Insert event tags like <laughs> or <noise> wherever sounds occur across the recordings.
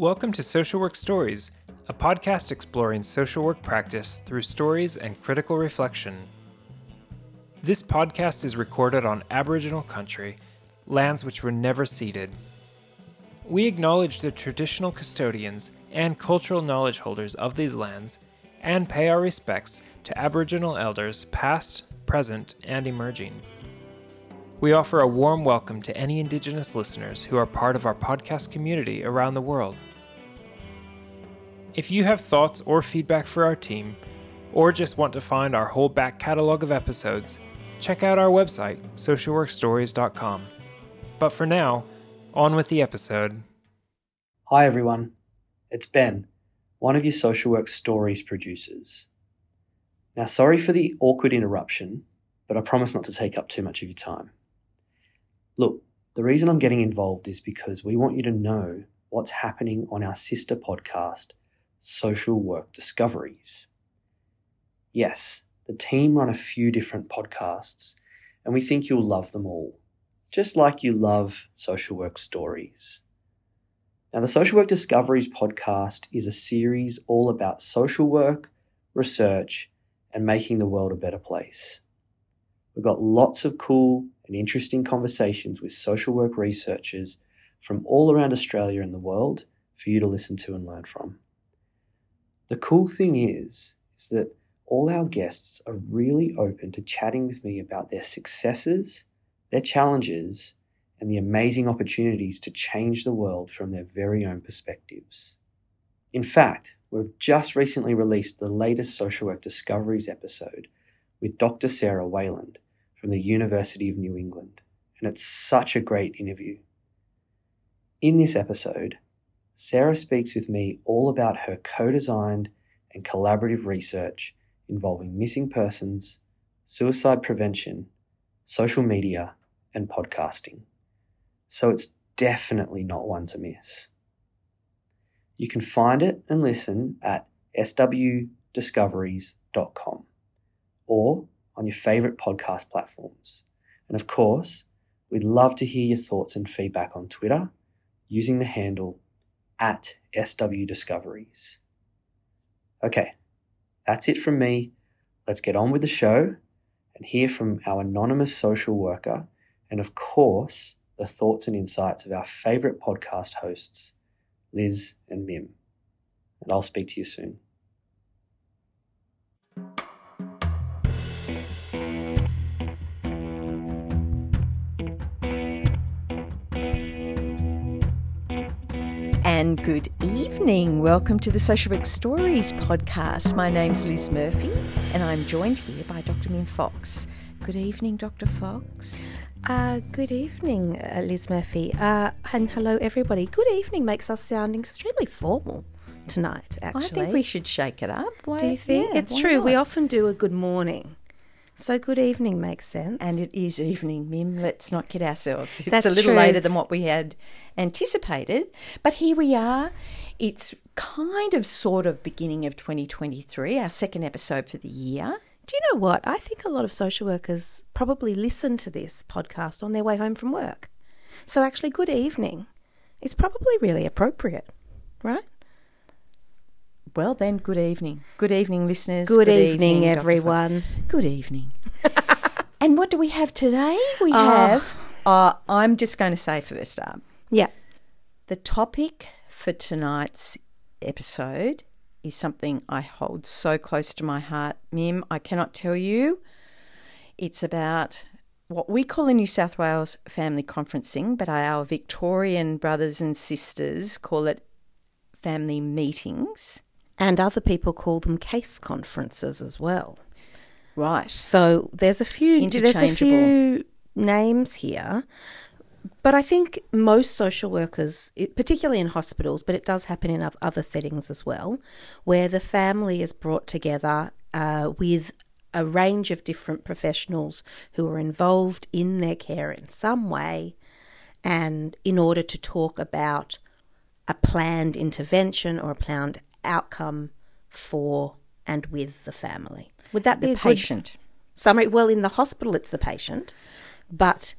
Welcome to Social Work Stories, a podcast exploring social work practice through stories and critical reflection. This podcast is recorded on Aboriginal country, lands which were never ceded. We acknowledge the traditional custodians and cultural knowledge holders of these lands and pay our respects to Aboriginal elders past, present, and emerging. We offer a warm welcome to any Indigenous listeners who are part of our podcast community around the world. If you have thoughts or feedback for our team, or just want to find our whole back catalog of episodes, check out our website, socialworkstories.com. But for now, on with the episode. Hi everyone, it's Ben, one of your Social Work Stories producers. Now, sorry for the awkward interruption, but I promise not to take up too much of your time. Look, the reason I'm getting involved is because we want you to know what's happening on our sister podcast, Social Work Discoveries. Yes, the team run a few different podcasts, and we think you'll love them all, just like you love Social Work Stories. Now, the Social Work Discoveries podcast is a series all about social work, research, and making the world a better place. We've got lots of cool and interesting conversations with social work researchers from all around Australia and the world for you to listen to and learn from. The cool thing is, is that all our guests are really open to chatting with me about their successes, their challenges, and the amazing opportunities to change the world from their very own perspectives. In fact, we've just recently released the latest Social Work Discoveries episode with Dr. Sarah Wayland from the University of New England, and it's such a great interview. In this episode, Sarah speaks with me all about her co designed and collaborative research involving missing persons, suicide prevention, social media, and podcasting. So it's definitely not one to miss. You can find it and listen at swdiscoveries.com or on your favourite podcast platforms. And of course, we'd love to hear your thoughts and feedback on Twitter using the handle at swdiscoveries. Okay, that's it from me. Let's get on with the show and hear from our anonymous social worker and, of course, the thoughts and insights of our favourite podcast hosts, Lis and Mim. And I'll speak to you soon. And good evening. Welcome to the Social Work Stories podcast. My name's Lis Murphy, and I'm joined here by Dr. Mim Fox. Good evening, Dr. Fox. Uh, good evening, uh, Lis Murphy. Uh, and hello, everybody. Good evening makes us sound extremely formal tonight, actually. I think we should shake it up. Why, Do you think? yeah, it's true. not? We often do a good morning. So good evening makes sense. And it is evening, Mim. Let's not kid ourselves. <laughs> It's That's a little true. later than what we had anticipated. But here we are. It's kind of sort of beginning of 2023, our second episode for the year. do you know what? I think a lot of social workers probably listen to this podcast on their way home from work. So actually, good evening is probably really appropriate, right? Well, then, good evening. Good evening, listeners. Good, evening, Dr. Fox. everyone. Good evening. <laughs> and what do we have today? We Oh. have. Uh, I'm just going to say first up Yeah. the topic for tonight's episode is something I hold so close to my heart, Mim. I cannot tell you. It's about what we call in New South Wales family conferencing, but our Victorian brothers and sisters call it family meetings. And other people call them case conferences as well. Right. So there's a few there's a few names here, but I think most social workers, particularly in hospitals, but it does happen in other settings as well, where the family is brought together uh, with a range of different professionals who are involved in their care in some way, and in order to talk about a planned intervention or a planned outcome for and with the family. Would that be The a patient. summary? Well, in the hospital, it's the patient, but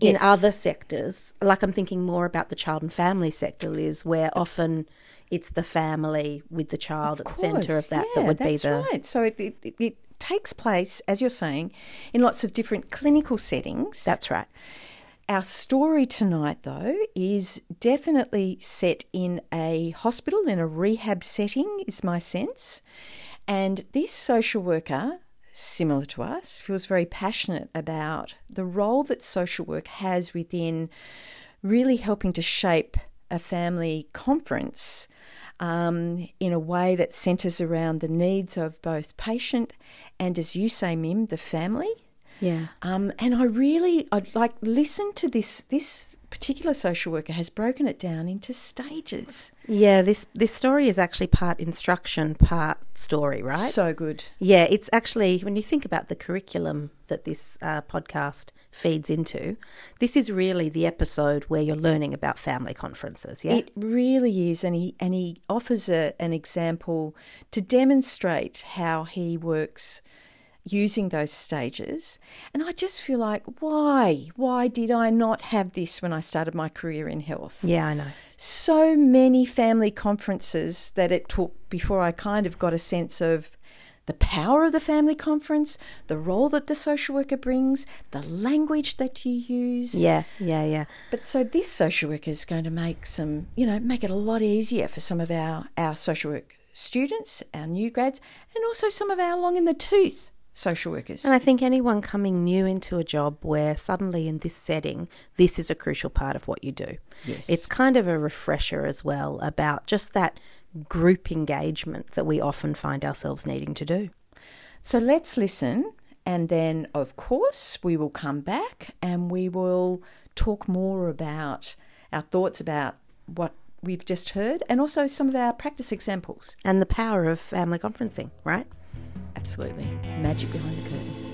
in other sectors, like I'm thinking more about the child and family sector, is where often it's the family with the child Of at the centre of that yeah, that would be that's the. right. So it, it, it takes place, as you're saying, in lots of different clinical settings. That's right. Our story tonight, though, is definitely set in a hospital, in a rehab setting, is my sense. And this social worker, similar to us, feels very passionate about the role that social work has within really helping to shape a family conference um, in a way that centres around the needs of both patient and, as you say, Mim, the family. Yeah. Um, and I really, I'd like listen to this. This particular social worker has broken it down into stages. Yeah, this this story is actually part instruction, part story, right? So good. Yeah, it's actually when you think about the curriculum that this uh, podcast feeds into, this is really the episode where you're learning about family conferences. Yeah, It really is, and he and he offers a, an example to demonstrate how he works using those stages. And I just feel like, why, why did I not have this when I started my career in health? yeah, I know. so many family conferences that it took before I kind of got a sense of the power of the family conference, the role that the social worker brings, the language that you use. Yeah, yeah, yeah. But so this social worker is going to make some, you know, make it a lot easier for some of our, our social work students, our new grads, and also some of our long in the tooth social workers. And I think anyone coming new into a job where suddenly in this setting, this is a crucial part of what you do. Yes. It's kind of a refresher as well about just that group engagement that we often find ourselves needing to do. So let's listen, and then, of course, we will come back and we will talk more about our thoughts about what we've just heard and also some of our practice examples. And the power of family conferencing, right? Absolutely. Magic behind the curtain.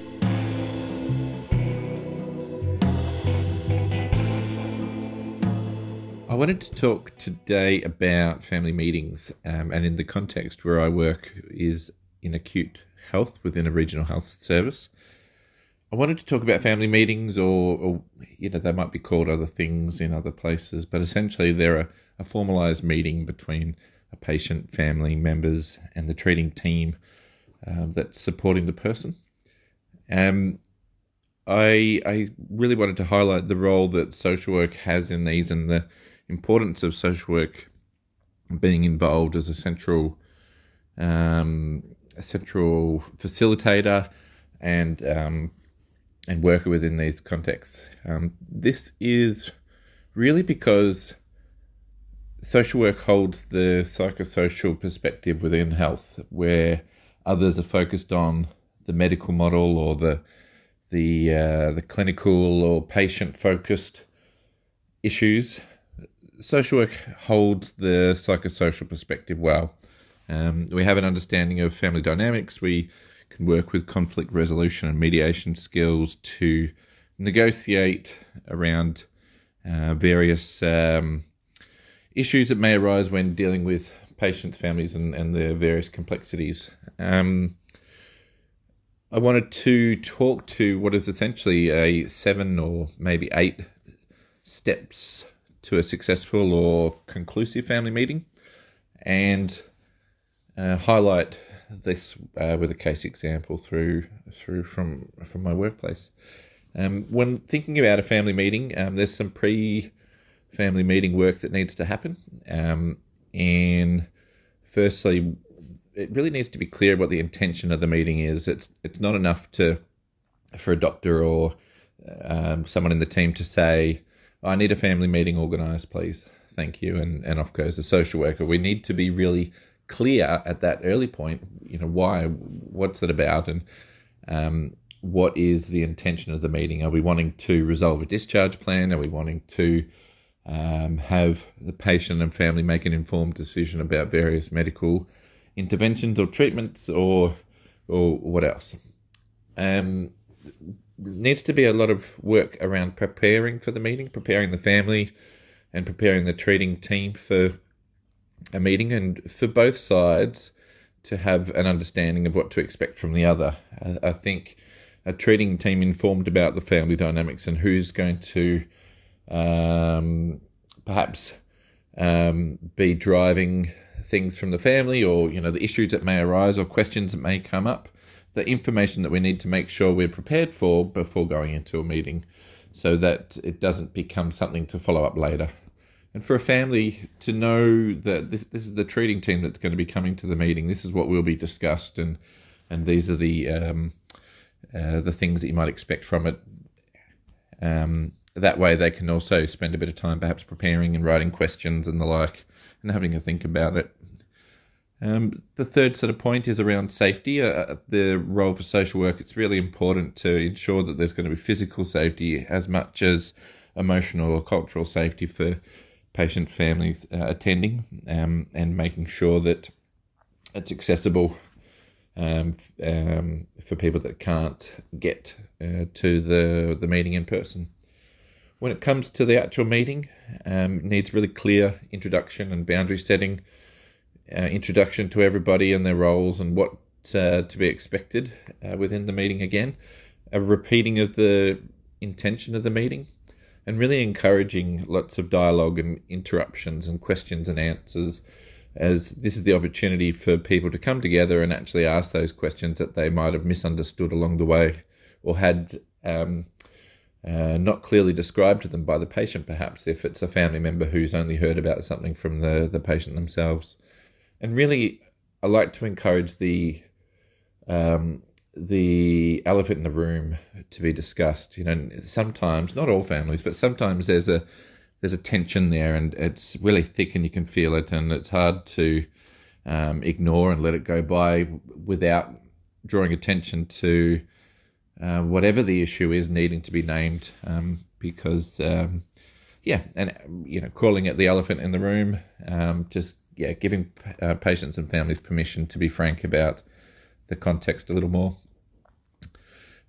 I wanted to talk today about family meetings, um, and in the context where I work is in acute health within a regional health service. I wanted to talk about family meetings, or, or you know, they might be called other things in other places, but essentially they're a, a formalised meeting between a patient, family members, and the treating team um, that's supporting the person. Um, I I really wanted to highlight the role that social work has in these and the importance of social work being involved as a central um, a central facilitator and um, and worker within these contexts. Um, this is really because social work holds the psychosocial perspective within health, where others are focused on the medical model or the the uh, the clinical or patient focused issues. Social work holds the psychosocial perspective well. Um, we have an understanding of family dynamics. We can work with conflict resolution and mediation skills to negotiate around uh, various um, issues that may arise when dealing with patients, families, and, and the various complexities. Um, I wanted to talk to what is essentially a seven or maybe eight steps to a successful or conclusive family meeting and uh, highlight this uh, with a case example through through from from my workplace. Um, when thinking about a family meeting, um, there's some pre family meeting work that needs to happen. Um, and firstly, it really needs to be clear what the intention of the meeting is. It's it's not enough to for a doctor or um, someone in the team to say, "I need a family meeting organised, please, thank you," and and off goes the social worker. We need to be really clear at that early point. You know, why, what's it about, and um, what is the intention of the meeting? Are we wanting to resolve a discharge plan? Are we wanting to um, have the patient and family make an informed decision about various medical interventions or treatments, or or what else? Um, needs to be a lot of work around preparing for the meeting, preparing the family, and preparing the treating team for a meeting, and for both sides to have an understanding of what to expect from the other. I, I think a treating team informed about the family dynamics and who's going to um, perhaps um, be driving things from the family or you know the issues that may arise or questions that may come up the information that we need to make sure we're prepared for before going into a meeting so that it doesn't become something to follow up later. And for a family to know that this, this is the treating team that's going to be coming to the meeting this is what will be discussed and and these are the um, uh, the things that you might expect from it. Um, that way they can also spend a bit of time perhaps preparing and writing questions and the like and having a think about it. Um, the third sort of point is around safety. Uh, the role for social work, it's really important to ensure that there's going to be physical safety as much as emotional or cultural safety for patient families uh, attending um, and making sure that it's accessible um, um, for people that can't get uh, to the, the meeting in person. When it comes to the actual meeting, um, needs really clear introduction and boundary setting, uh, introduction to everybody and their roles and what uh, to be expected uh, within the meeting again, a repeating of the intention of the meeting, and really encouraging lots of dialogue and interruptions and questions and answers as this is the opportunity for people to come together and actually ask those questions that they might have misunderstood along the way or had um, uh, not clearly described to them by the patient, perhaps, if it's a family member who's only heard about something from the, the patient themselves. And really, I like to encourage the um, the elephant in the room to be discussed. You know, sometimes, not all families, but sometimes there's a there's a tension there, and it's really thick, and you can feel it, and it's hard to um, ignore and let it go by without drawing attention to uh, whatever the issue is needing to be named um, because um, yeah and you know calling it the elephant in the room um, just yeah giving uh, patients and families permission to be frank about the context a little more.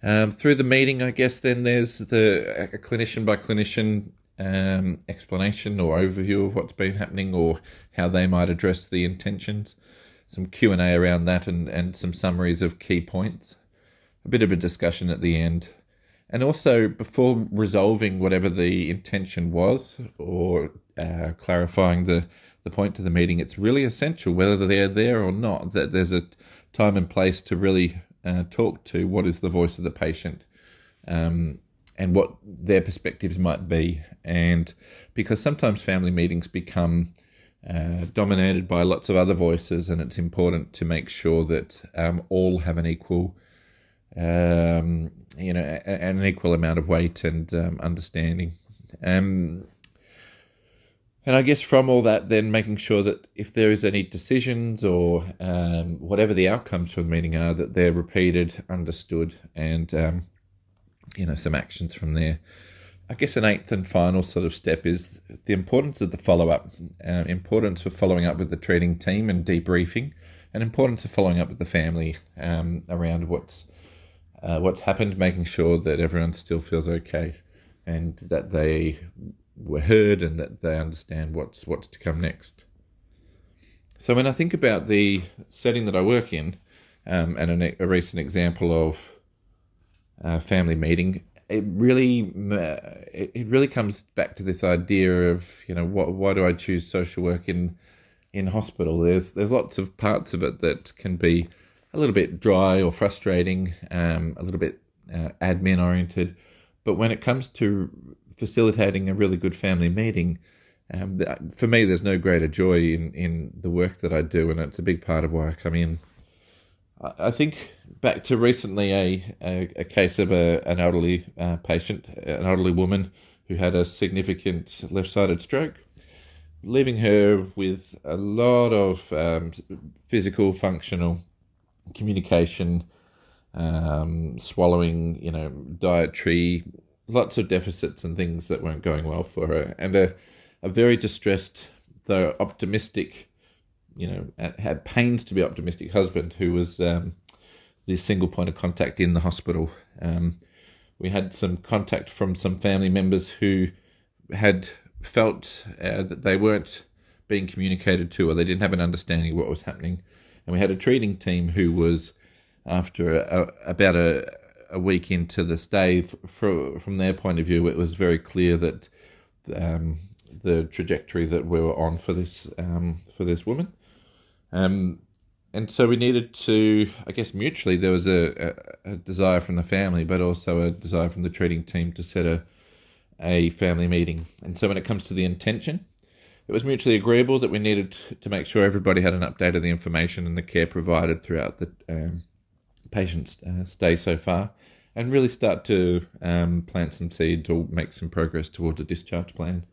Um, through the meeting i guess then there's the a clinician by clinician um, explanation or overview of what's been happening or how they might address the intentions. Some q&a around that and, and some summaries of key points a bit of a discussion at the end. And also, before resolving whatever the intention was or uh, clarifying the, the point to the meeting, it's really essential, whether they're there or not, that there's a time and place to really uh, talk to what is the voice of the patient um, and what their perspectives might be. And because sometimes family meetings become uh, dominated by lots of other voices, and it's important to make sure that um, all have an equal um, you know, an equal amount of weight and um, understanding. Um, and I guess from all that, then making sure that if there is any decisions or um, whatever the outcomes from the meeting are, that they're repeated, understood, and um, you know some actions from there. I guess an eighth and final sort of step is the importance of the follow up, uh, importance of following up with the treating team and debriefing, and importance of following up with the family um, around what's uh, what's happened, making sure that everyone still feels okay and that they were heard and that they understand what's what's to come next. So when I think about the setting that I work in, um, and a, a, recent example of a family meeting, it really it really comes back to this idea of you know what why do I choose social work in in hospital? There's there's lots of parts of it that can be a little bit dry or frustrating, um, a little bit uh, admin oriented. But when it comes to facilitating a really good family meeting, um, for me, there's no greater joy in, in the work that I do, and it's a big part of why I come in. I think back to recently a, a, a case of a, an elderly uh, patient, an elderly woman who had a significant left sided stroke, leaving her with a lot of um, physical, functional communication, um, swallowing, you know, dietary, lots of deficits and things that weren't going well for her, and a, a very distressed, though optimistic, you know, had pains to be optimistic husband who was um, the single point of contact in the hospital. Um, we had some contact from some family members who had felt uh, that they weren't being communicated to or they didn't have an understanding of what was happening and we had a treating team who was after a, a, about a, a week into the stay, for, from their point of view, it was very clear that um, the trajectory that we were on for this um, for this woman. Um, and so we needed to, I guess, mutually, there was a, a, a, desire from the family, but also a desire from the treating team to set a, a family meeting. And so when it comes to the intention, it was mutually agreeable that we needed to make sure everybody had an update of the information and the care provided throughout the um, patient's uh, stay so far, and really start to um, plant some seeds or make some progress towards a discharge plan.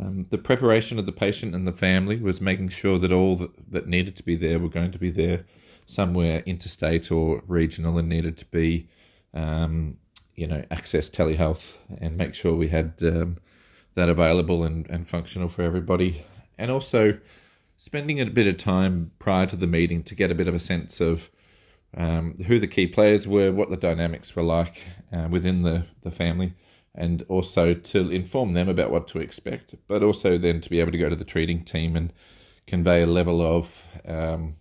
Um, the preparation of the patient and the family was making sure that all that, that needed to be there were going to be there somewhere interstate or regional and needed to be, um, you know, access telehealth and make sure we had um, that available and, and functional for everybody. And also spending a bit of time prior to the meeting to get a bit of a sense of um, who the key players were, what the dynamics were like uh, within the, the family, and also to inform them about what to expect, but also then to be able to go to the treating team and convey a level of um,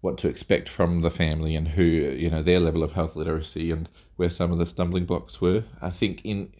what to expect from the family and who, you know, their level of health literacy and where some of the stumbling blocks were. I think in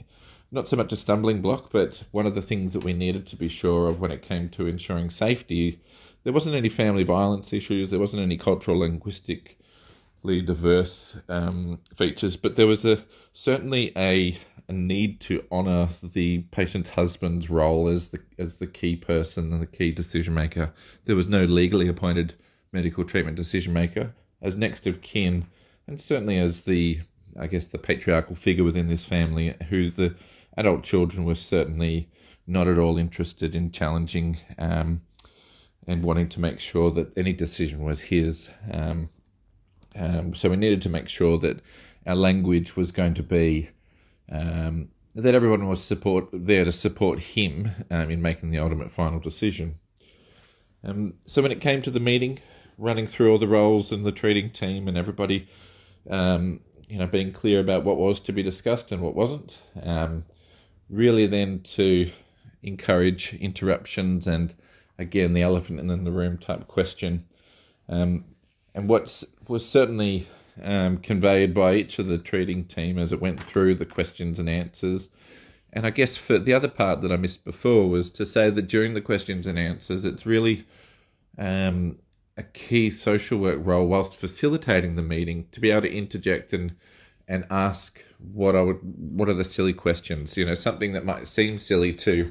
not so much a stumbling block, but one of the things that we needed to be sure of when it came to ensuring safety, there wasn't any family violence issues, there wasn't any cultural linguistically diverse um, features, but there was a certainly a, a need to honour the patient's husband's role as the as the key person and the key decision maker. There was no legally appointed medical treatment decision maker as next of kin, and certainly as the I guess the patriarchal figure within this family, who the adult children were certainly not at all interested in challenging um, and wanting to make sure that any decision was his. Um, um, so we needed to make sure that our language was going to be um, that everyone was support there to support him um, in making the ultimate final decision. Um, so when it came to the meeting, running through all the roles in the treating team and everybody, you know, being clear about what was to be discussed and what wasn't, um, really then to encourage interruptions and again the elephant in the room type question. Um, and what was certainly um, conveyed by each of the treating team as it went through the questions and answers. And I guess for the other part that I missed before was to say that during the questions and answers, it's really um, a key social work role whilst facilitating the meeting to be able to interject and and ask what I would what are the silly questions. You know, something that might seem silly to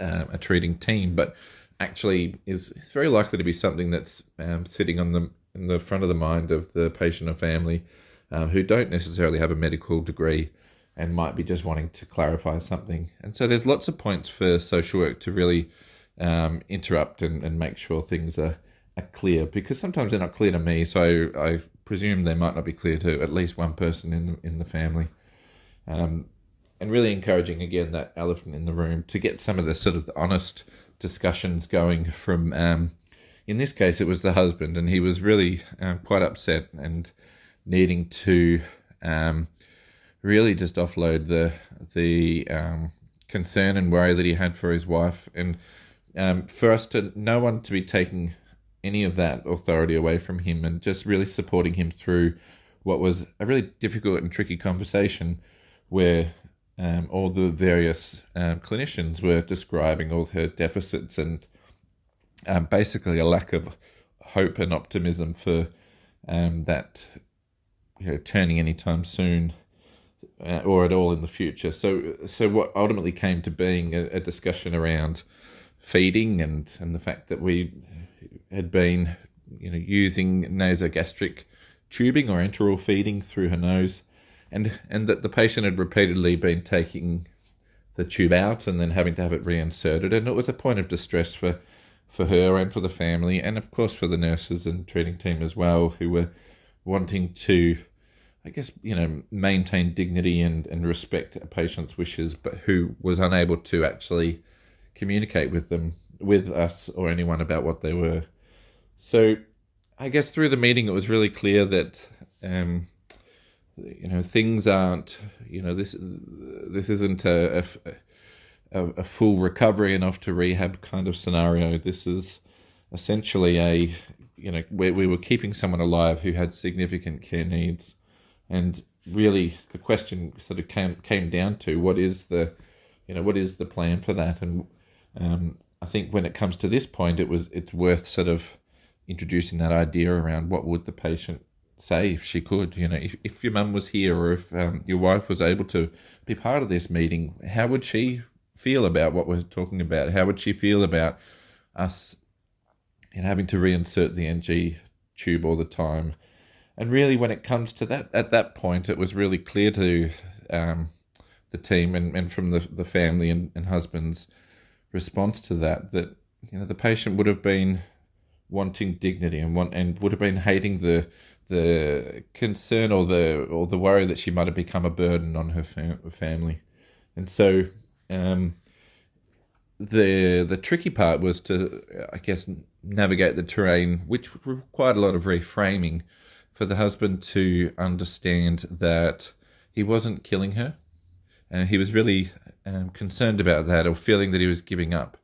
uh, a treating team, but actually is, very likely to be something that's um, sitting on the in the front of the mind of the patient or family um, who don't necessarily have a medical degree and might be just wanting to clarify something. And so there's lots of points for social work to really um, interrupt and, and make sure things are, are clear because sometimes they're not clear to me. So I presume they might not be clear to at least one person in the, in the family. Um, and really encouraging again that elephant in the room to get some of the sort of honest discussions going from um, in this case, it was the husband, and he was really um, quite upset and needing to um, really just offload the the um, concern and worry that he had for his wife, and um, for us to no one to be taking any of that authority away from him, and just really supporting him through what was a really difficult and tricky conversation, where um, all the various um, clinicians were describing all her deficits and um, basically a lack of hope and optimism for um, that you know, turning anytime soon uh, or at all in the future. So, so what ultimately came to being a, a, discussion around feeding and, and the fact that we had been you know using nasogastric tubing or enteral feeding through her nose, and and that the patient had repeatedly been taking the tube out and then having to have it reinserted, and it was a point of distress for for her and for the family, and of course for the nurses and treating team as well, who were wanting to, I guess, you know, maintain dignity and, and respect a patient's wishes, but who was unable to actually communicate with them, with us or anyone about what they were. So, I guess through the meeting, it was really clear that, um, you know, things aren't, you know, this this isn't a, a a, full recovery enough to rehab kind of scenario. This is essentially a you know where we were keeping someone alive who had significant care needs, And really, the question sort of came came down to what is the, you know, what is the plan for that? And um, I think when it comes to this point, it was it's worth sort of introducing that idea around what would the patient say if she could. You know, if, if your mum was here or if um, your wife was able to be part of this meeting, how would she feel about what we're talking about? How would she feel about us know, having to reinsert the NG tube all the time? And really, when it comes to that, at that point, it was really clear to um, the team and, and from the, the family and, and husband's response to that that you know the patient would have been wanting dignity and want and would have been hating the the concern or the or the worry that she might have become a burden on her fam- family, and so um, the the tricky part was to I guess navigate the terrain, which required a lot of reframing for the husband to understand that he wasn't killing her, and he was really um, concerned about that or feeling that he was giving up,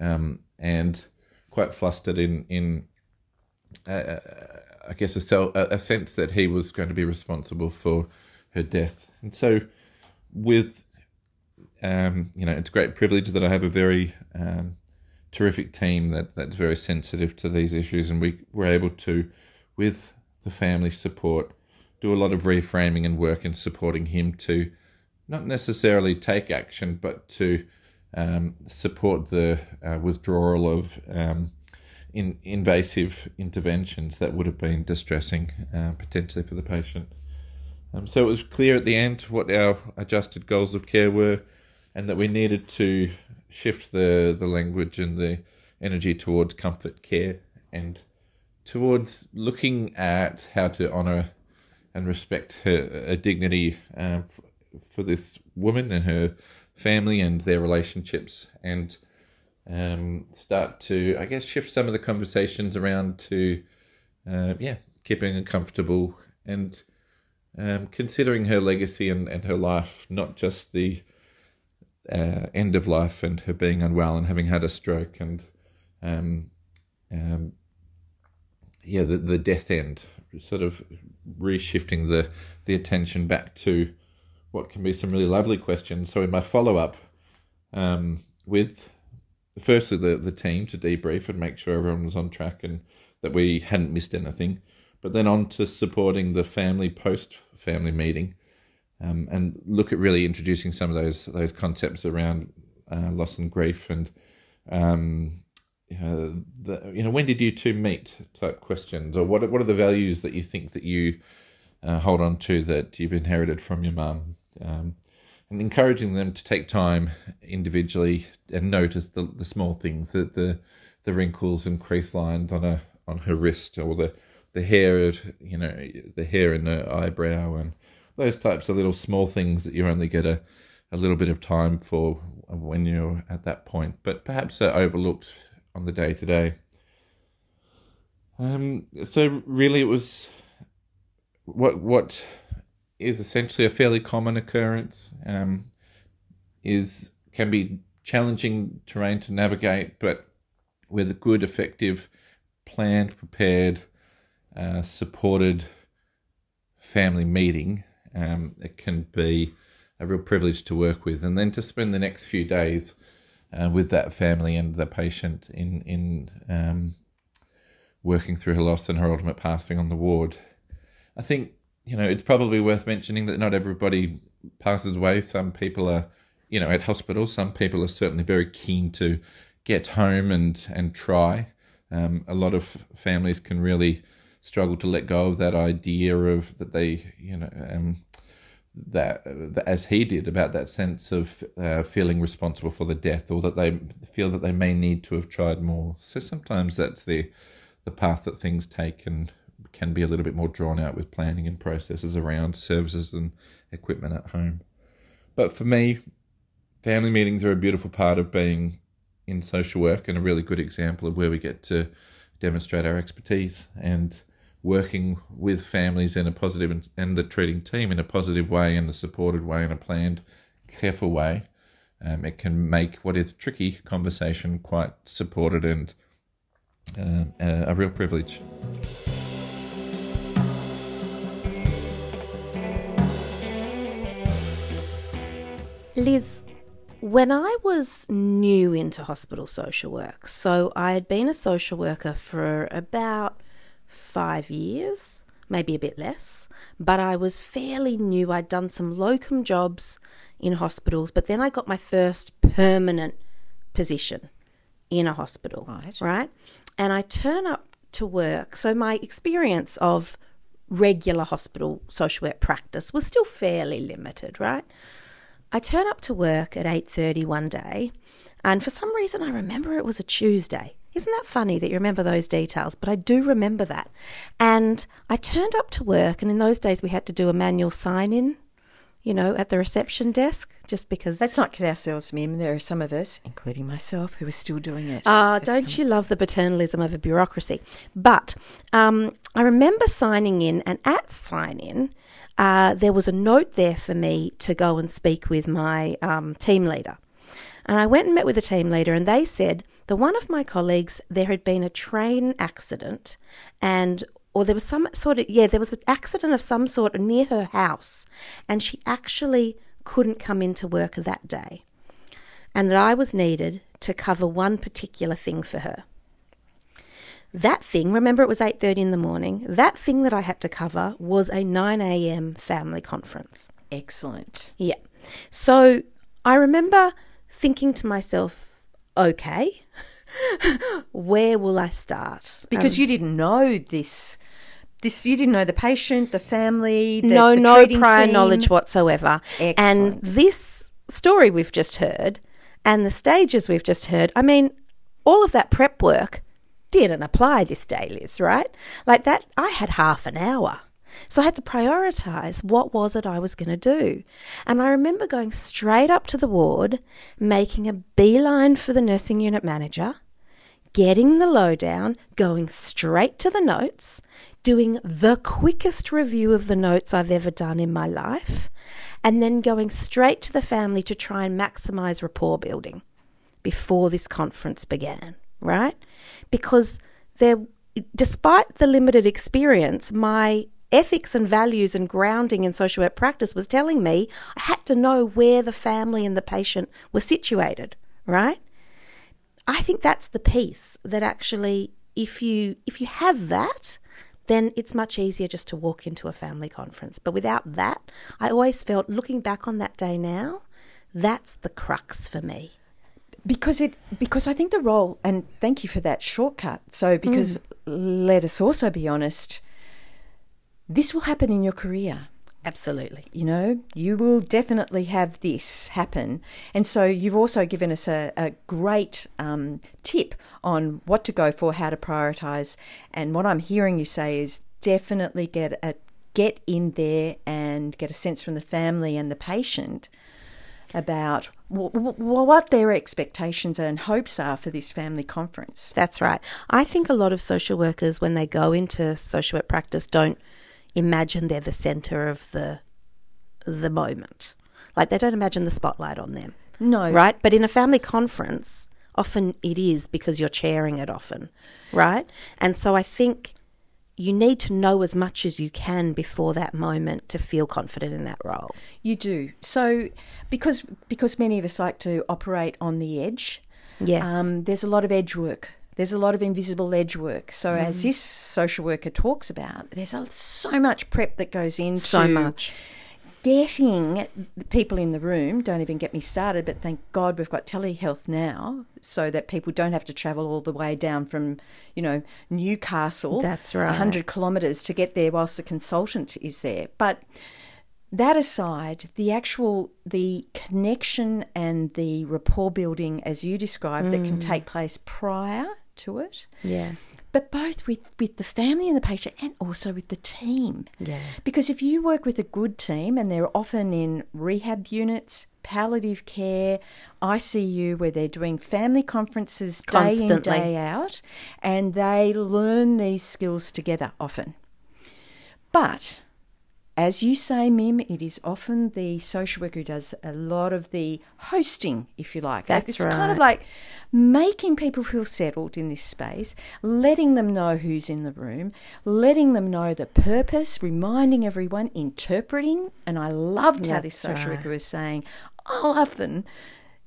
um, and quite flustered in in. Uh, I guess a, self, a, sense that he was going to be responsible for her death. And so, with um, you know, it's a great privilege that I have a very um, terrific team that that's very sensitive to these issues, and we were able to, with the family support, do a lot of reframing and work in supporting him to not necessarily take action, but to um, support the uh, withdrawal of um, in, invasive interventions that would have been distressing uh, potentially for the patient. Um, so it was clear at the end what our adjusted goals of care were, and that we needed to shift the, the language and the energy towards comfort care and towards looking at how to honour and respect her, her dignity um, for this woman and her family and their relationships and um, start to, I guess, shift some of the conversations around to, uh, yeah, keeping her comfortable and um, considering her legacy and, and her life, not just the uh, end of life and her being unwell and having had a stroke and, um, um, yeah, the, the death end, sort of reshifting the, the attention back to what can be some really lovely questions. So in my follow up um, with firstly the the team to debrief and make sure everyone was on track and that we hadn't missed anything, but then on to supporting the family post family meeting, um, and look at really introducing some of those those concepts around uh, loss and grief and um, uh, the, you know when did you two meet type questions or what what are the values that you think that you uh, hold on to that you've inherited from your mum um, and encouraging them to take time individually and notice the, the small things, the, the the wrinkles and crease lines on a on her wrist or the the hair, you know, the hair in her eyebrow and those types of little small things that you only get a, a little bit of time for when you're at that point, but perhaps are overlooked on the day to day. Um, so really, it was what what is essentially a fairly common occurrence. Um, is can be challenging terrain to navigate, but with a good, effective, planned, prepared, uh, supported family meeting, um, it can be a real privilege to work with, and then to spend the next few days uh, with that family and the patient in in um, working through her loss and her ultimate passing on the ward. I think you know, it's probably worth mentioning that not everybody passes away. Some people are, you know, at hospital. Some people are certainly very keen to get home and and try. Um, a lot of families can really struggle to let go of that idea of that they, you know, um, that, that, as he did about that sense of uh, feeling responsible for the death, or that they feel that they may need to have tried more. So sometimes that's the the path that things take, and can be a little bit more drawn out with planning and processes around services and equipment at home. But for me, family meetings are a beautiful part of being in social work and a really good example of where we get to demonstrate our expertise and working with families in a positive and, and the treating team in a positive way, in a supported way, in a planned, careful way. Um, it can make what is tricky conversation quite supported and uh, a real privilege. Lis, when I was new into hospital social work, so I had been a social worker for about five years, maybe a bit less, but I was fairly new. I'd done some locum jobs in hospitals, but then I got my first permanent position in a hospital. Right. Right. And I turn up to work. So my experience of regular hospital social work practice was still fairly limited, right? I turn up to work at 8:30 one day, and for some reason I remember it was a Tuesday. Isn't that funny that you remember those details? But I do remember that. And I turned up to work, and in those days we had to do a manual sign in you know, at the reception desk, just because. Let's not kid ourselves, Mim. There are some of us, including myself, who are still doing it. Ah, don't you love the paternalism of a bureaucracy? But um, I remember signing in, and at sign in, uh, there was a note there for me to go and speak with my um, team leader. And I went and met with the team leader, and they said that one of my colleagues, there had been a train accident, and or there was some sort of yeah there was an accident of some sort near her house and she actually couldn't come into work that day and that I was needed to cover one particular thing for her that thing remember it was 8:30 in the morning that thing that I had to cover was a 9 a.m. family conference excellent yeah so I remember thinking to myself okay <laughs> where will I start? Because um, you didn't know this this you didn't know the patient, the family, the, no, the no prior team. knowledge whatsoever. Excellent. And this story we've just heard, and the stages we've just heard, I mean, all of that prep work didn't apply this day, Lis. Right? Like that, I had half an hour. So I had to prioritize what was it I was going to do. And I remember going straight up to the ward, making a beeline for the nursing unit manager, getting the lowdown, going straight to the notes, doing the quickest review of the notes I've ever done in my life, and then going straight to the family to try and maximize rapport building before this conference began, right? Because there, despite the limited experience, my ethics and values and grounding in social work practice was telling me I had to know where the family and the patient were situated, right? I think that's the piece that actually if you if you have that then it's much easier just to walk into a family conference. But without that, I always felt looking back on that day now, that's the crux for me. Because it because I think the role and thank you for that shortcut. So because mm. let us also be honest, this will happen in your career. Absolutely. You know, you will definitely have this happen. And so you've also given us a, a great um, tip on what to go for, how to prioritize. And what I'm hearing you say is definitely get a get in there and get a sense from the family and the patient about w- w- what their expectations and hopes are for this family conference. That's right. I think a lot of social workers, when they go into social work practice, don't imagine they're the center of the the moment. Like they don't imagine the spotlight on them. No. Right? But in a family conference, often it is because you're chairing it often, right? And so I think you need to know as much as you can before that moment to feel confident in that role. You do. So because because many of us like to operate on the edge, yes. Um, there's a lot of edge work there's a lot of invisible edge work. So, mm. as this social worker talks about, there's a, so much prep that goes into so much getting people in the room. Don't even get me started. But thank God we've got telehealth now, so that people don't have to travel all the way down from, you know, Newcastle. That's right, hundred kilometres to get there, whilst the consultant is there. But that aside, the actual the connection and the rapport building, as you described, mm. that can mm. take place prior to it. Yes. But both with, with the family and the patient and also with the team. Yeah. Because if you work with a good team and they're often in rehab units, palliative care, ICU, where they're doing family conferences Constantly. day in, day out, and they learn these skills together often. But as you say, Mim, it is often the social worker who does a lot of the hosting, if you like. That's it's right. kind of like making people feel settled in this space, letting them know who's in the room, letting them know the purpose, reminding everyone, interpreting. And I loved how this social right. worker was saying, I'll often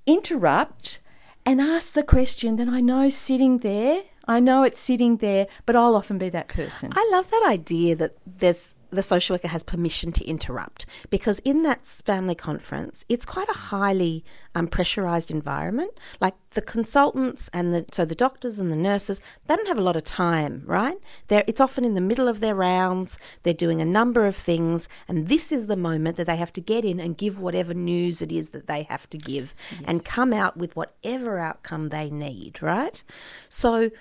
interrupt and ask the question that I know sitting there. I know it's sitting there, but I'll often be that person. I love that idea that there's the social worker has permission to interrupt because in that family conference, it's quite a highly um, pressurized environment. Like the consultants and the so the doctors and the nurses, they don't have a lot of time, right? They're, it's often in the middle of their rounds. They're doing a number of things, and this is the moment that they have to get in and give whatever news it is that they have to give, yes. and come out with whatever outcome they need, right? So.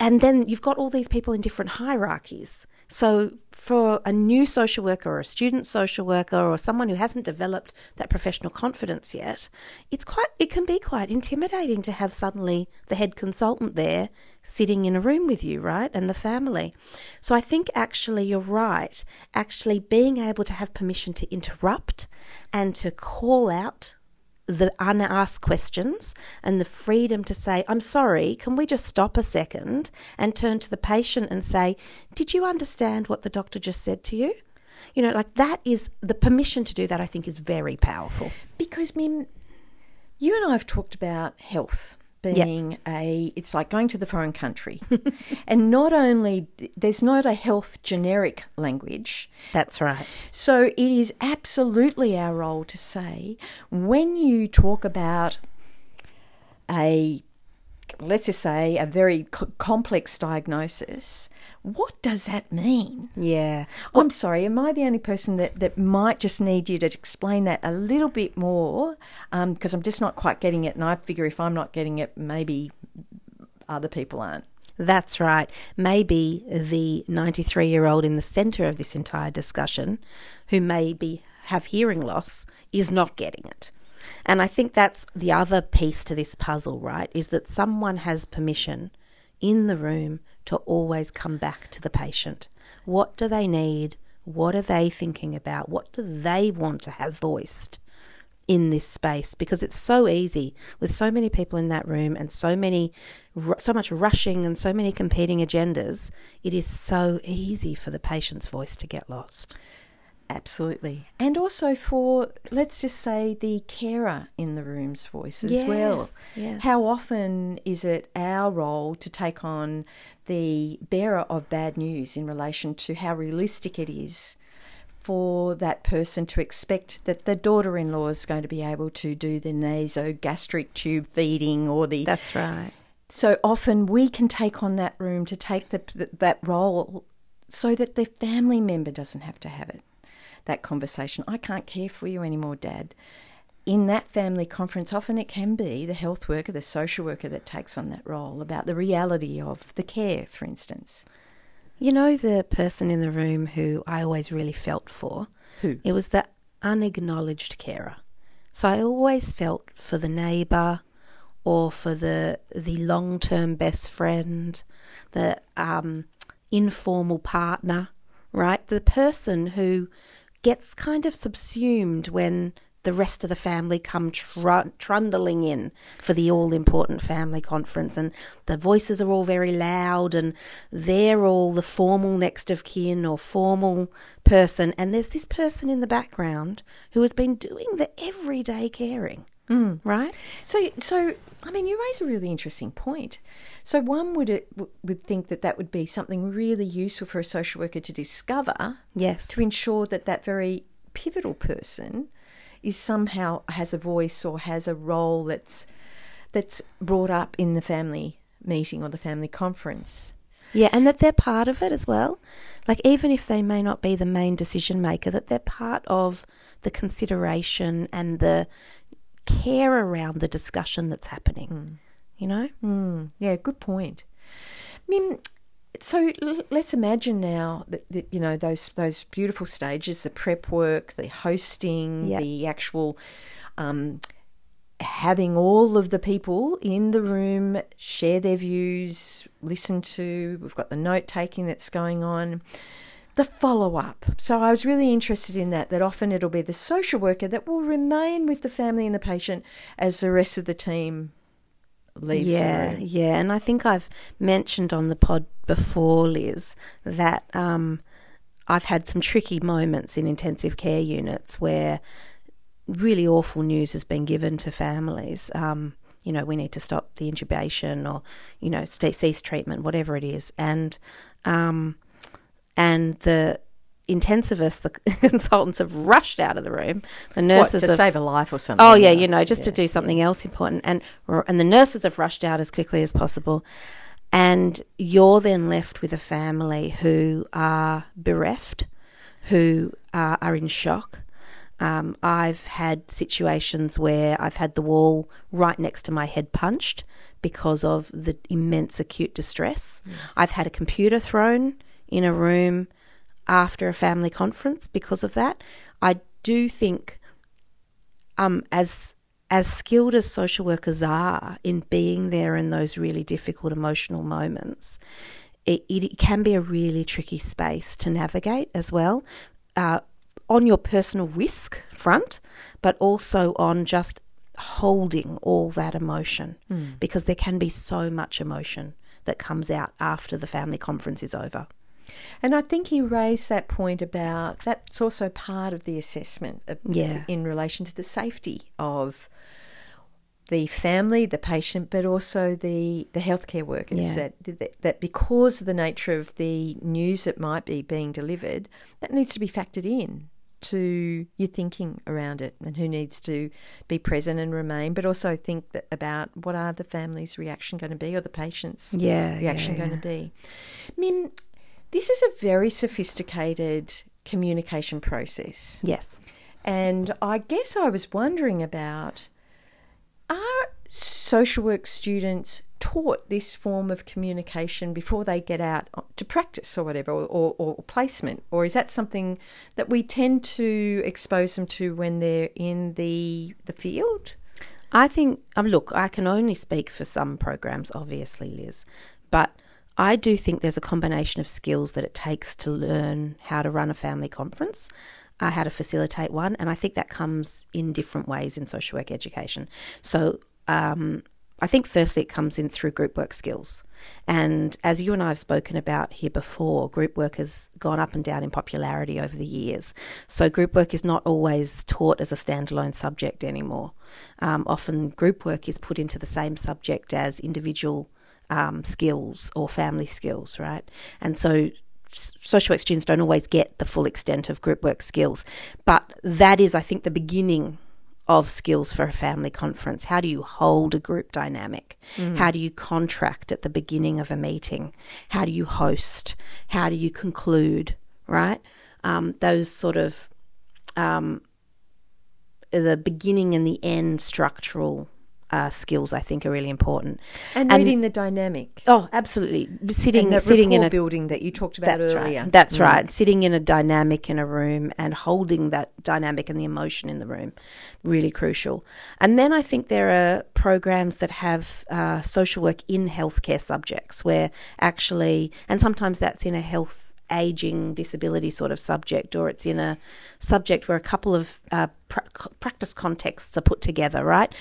And then you've got all these people in different hierarchies. So, for a new social worker or a student social worker or someone who hasn't developed that professional confidence yet, it's quite it can be quite intimidating to have suddenly the head consultant there sitting in a room with you, right? And the family. So I think actually you're right. Actually being able to have permission to interrupt and to call out the unasked questions and the freedom to say, I'm sorry, can we just stop a second and turn to the patient and say, Did you understand what the doctor just said to you? You know, like that is the permission to do that, I think, is very powerful. Because, Mim, you and I have talked about health being yep. a it's like going to the foreign country. <laughs> And not only there's not a health generic language. That's right. So it is absolutely our role to say when you talk about a let's just say a very complex diagnosis what does that mean? Yeah. Well, I'm sorry, am I the only person that, that might just need you to explain that a little bit more? Because um, I'm just not quite getting it. And I figure if I'm not getting it, maybe other people aren't. That's right. Maybe the 93 year old in the centre of this entire discussion, who maybe have hearing loss, is not getting it. And I think that's the other piece to this puzzle, right? Is that someone has permission in the room to always come back to the patient. What do they need? What are they thinking about? What do they want to have voiced in this space? Because it's so easy with so many people in that room and so many, so much rushing and so many competing agendas. It is so easy for the patient's voice to get lost. Absolutely. And also for, let's just say, the carer in the room's voice as yes, well. Yes. How often is it our role to take on the bearer of bad news in relation to how realistic it is for that person to expect that the daughter in law is going to be able to do the nasogastric tube feeding or the. That's right. So often we can take on that room to take the, that role so that the family member doesn't have to have it that conversation. I can't care for you anymore, Dad. In that family conference, often it can be the health worker, the social worker that takes on that role about the reality of the care, for instance. You know, the person in the room who I always really felt for? Who? It was the unacknowledged carer. So I always felt for the neighbour or for the the long term best friend, the um, informal partner, right? The person who gets kind of subsumed when the rest of the family come tr- trundling in for the all important family conference, and the voices are all very loud, and they're all the formal next of kin or formal person, and there's this person in the background who has been doing the everyday caring. Mm. Right. So, so I mean, you raise a really interesting point. So, one would uh, would think that that would be something really useful for a social worker to discover. Yes. To ensure that that very pivotal person is somehow has a voice or has a role that's that's brought up in the family meeting or the family conference. Yeah, and that they're part of it as well. Like even if they may not be the main decision maker, that they're part of the consideration and the care around the discussion that's happening. Mm. You know? Mm. Yeah, good point. Mim, so let's imagine now that, that, you know those those beautiful stages, the prep work, the hosting, yep. the actual um, having all of the people in the room share their views, listen to. We've got the note taking that's going on the follow up. So I was really interested in that, that often it'll be the social worker that will remain with the family and the patient as the rest of the team Yeah, yeah. And I think I've mentioned on the pod before, Lis, that um, I've had some tricky moments in intensive care units where really awful news has been given to families. Um, you know, we need to stop the intubation or, you know, cease treatment, whatever it is. And, um, and the intensivists, the <laughs> consultants have rushed out of the room. The nurses what, to have, save a life or something. Oh yeah, you know, just yeah, to do something else important, and and the nurses have rushed out as quickly as possible, and you're then left with a family who are bereft, who are, are in shock. Um, I've had situations where I've had the wall right next to my head punched because of the immense acute distress. Yes. I've had a computer thrown in a room after a family conference because of that. I do think, um, as as skilled as social workers are in being there in those really difficult emotional moments, it, it can be a really tricky space to navigate as well. Uh, on your personal risk front, but also on just holding all that emotion mm. because there can be so much emotion that comes out after the family conference is over. And I think he raised that point about that's also part of the assessment of, yeah. in relation to the safety of the family, the patient, but also the, the healthcare workers. Yeah. That, that because of the nature of the news that might be being delivered, that needs to be factored in to your thinking around it and who needs to be present and remain, but also think that about what are the family's reaction going to be or the patient's yeah, reaction yeah, going to be. Mim, this is a very sophisticated communication process. Yes. And I guess I was wondering about are social work students taught this form of communication before they get out to practice or whatever, or, or, or, placement? Or is that something that we tend to expose them to when they're in the, the field? I think, um, look, I can only speak for some programs, obviously, Lis, but I do think there's a combination of skills that it takes to learn how to run a family conference, uh, how to facilitate one, and I think that comes in different ways in social work education. So, um, I think firstly it comes in through group work skills. And as you and I have spoken about here before, group work has gone up and down in popularity over the years. So group work is not always taught as a standalone subject anymore. Um, often group work is put into the same subject as individual um, skills or family skills, right? And so social work students don't always get the full extent of group work skills. But that is, I think, the beginning of skills for a family conference. How do you hold a group dynamic? Mm. How do you contract at the beginning of a meeting? How do you host? How do you conclude? Right? Um, those sort of um, the beginning and the end structural uh, skills I think are really important. And, and, reading the dynamic. Oh, absolutely. Sitting sitting in a building that you talked about that's earlier. Right. That's mm. right. Sitting in a dynamic in a room and holding that dynamic and the emotion in the room, really crucial. And then I think there are programs that have uh, social work in healthcare subjects where actually, and sometimes that's in a health aging disability sort of subject, or it's in a subject where a couple of uh, pra- practice contexts are put together, right?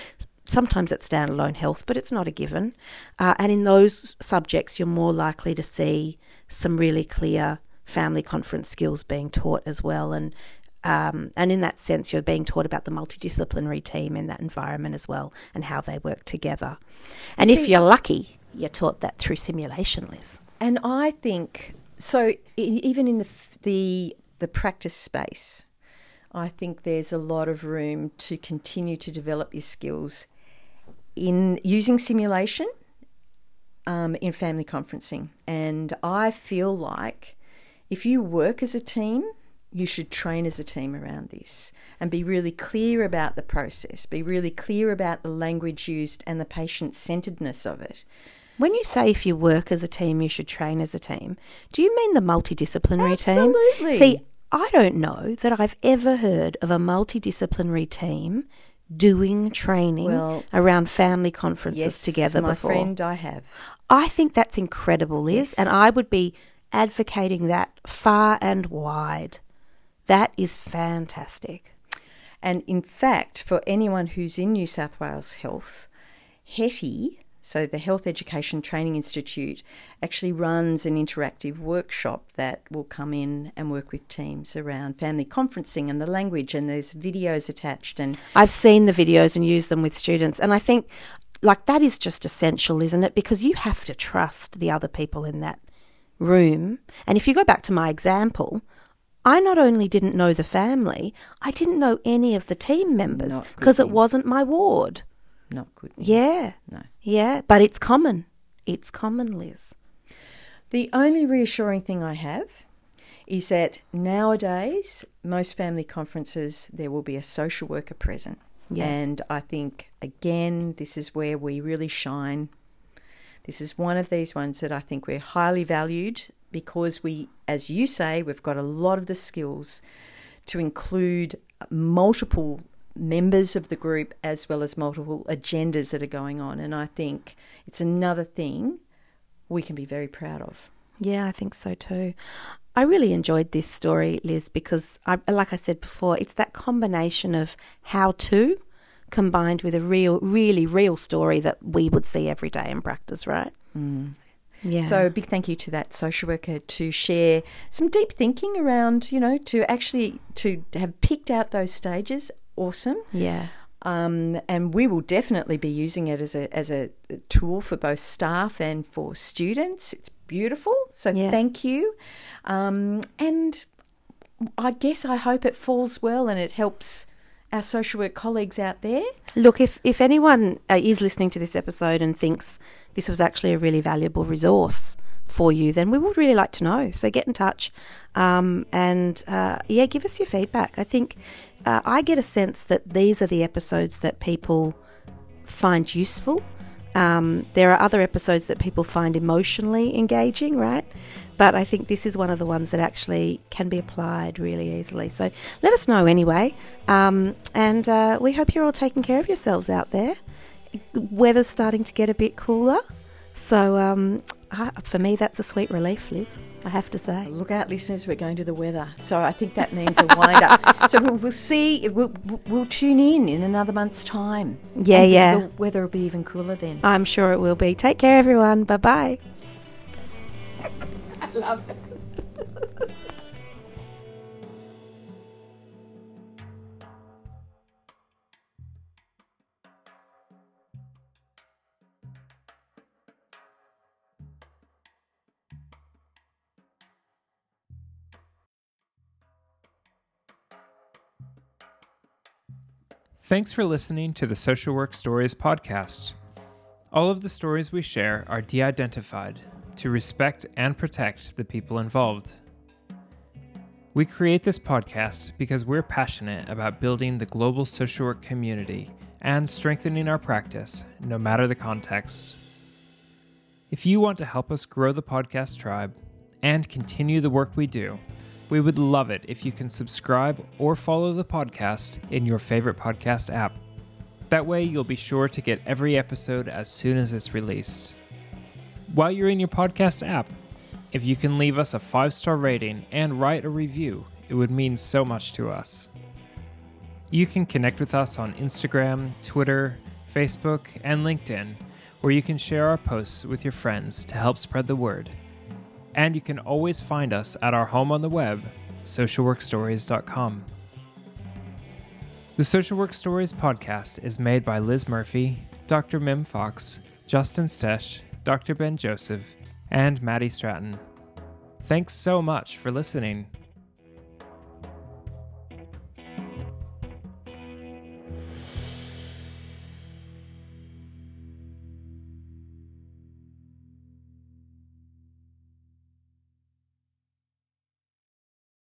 Sometimes it's standalone health, but it's not a given. Uh, and in those subjects, you're more likely to see some really clear family conference skills being taught as well. And um, and in that sense, you're being taught about the multidisciplinary team in that environment as well and how they work together. And See, if you're lucky, you're taught that through simulation, Lis. And I think so. Even in the the the practice space, I think there's a lot of room to continue to develop your skills in using simulation um, in family conferencing. And I feel like if you work as a team, you should train as a team around this and be really clear about the process, be really clear about the language used and the patient centeredness of it. When you say if you work as a team, you should train as a team, do you mean the multidisciplinary Absolutely. team? Absolutely. See, I don't know that I've ever heard of a multidisciplinary team doing training well, around family conferences yes, together my before. friend, I have. I think that's incredible, Lis, yes. and I would be advocating that far and wide. That is fantastic. And in fact, for anyone who's in New South Wales Health, HETI So, the Health Education Training Institute actually runs an interactive workshop that will come in and work with teams around family conferencing and the language, and there's videos attached. And I've seen the videos and used them with students, and I think like that is just essential, isn't it? Because you have to trust the other people in that room. And if you go back to my example, I not only didn't know the family, I didn't know any of the team members because it wasn't my ward. Not good. Yeah. No. Yeah, but it's common. It's common, Lis. The only reassuring thing I have is that nowadays, most family conferences, there will be a social worker present. Yeah. And I think, again, this is where we really shine. This is one of these ones that I think we're highly valued because we, as you say, we've got a lot of the skills to include multiple members of the group as well as multiple agendas that are going on. And I think it's another thing we can be very proud of. Yeah, I think so too. I really enjoyed this story, Lis, because, I, like I said before, it's that combination of how to combined with a real, really real story that we would see every day in practice, right? Mm. Yeah. So a big thank you to that social worker to share some deep thinking around, you know, to actually to have picked out those stages. Awesome. Yeah. Um, and we will definitely be using it as a as a tool for both staff and for students. It's beautiful. So yeah. thank you. Um, and I guess I hope it falls well and it helps our social work colleagues out there. Look, if, if anyone uh, is listening to this episode and thinks this was actually a really valuable resource for you, then we would really like to know. So get in touch um, and, uh, yeah, give us your feedback. I think uh, I get a sense that these are the episodes that people find useful. Um, there are other episodes that people find emotionally engaging, right? But I think this is one of the ones that actually can be applied really easily. So let us know anyway. Um, and uh, we hope you're all taking care of yourselves out there. Weather's starting to get a bit cooler. So um, Ah, for me, that's a sweet relief, Lis. I have to say. Look out, listeners, we're going to the weather. So I think that means a wind up. <laughs> so we'll, we'll see, we'll, we'll, tune in in another month's time. Yeah, yeah. The weather will be even cooler then. I'm sure it will be. Take care, everyone. Bye bye. <laughs> I love it. Thanks for listening to the Social Work Stories podcast. All of the stories we share are de identified to respect and protect the people involved. We create this podcast because we're passionate about building the global social work community and strengthening our practice, no matter the context. If you want to help us grow the podcast tribe and continue the work we do, we would love it if you can subscribe or follow the podcast in your favorite podcast app. That way, you'll be sure to get every episode as soon as it's released. While you're in your podcast app, if you can leave us a five star rating and write a review, it would mean so much to us. You can connect with us on Instagram, Twitter, Facebook, and LinkedIn, where you can share our posts with your friends to help spread the word. And you can always find us at our home on the web, socialworkstories.com. The Social Work Stories podcast is made by Lis Murphy, Dr. Mim Fox, Justin Stech, Dr. Ben Joseph, and Maddie Stratten. Thanks so much for listening.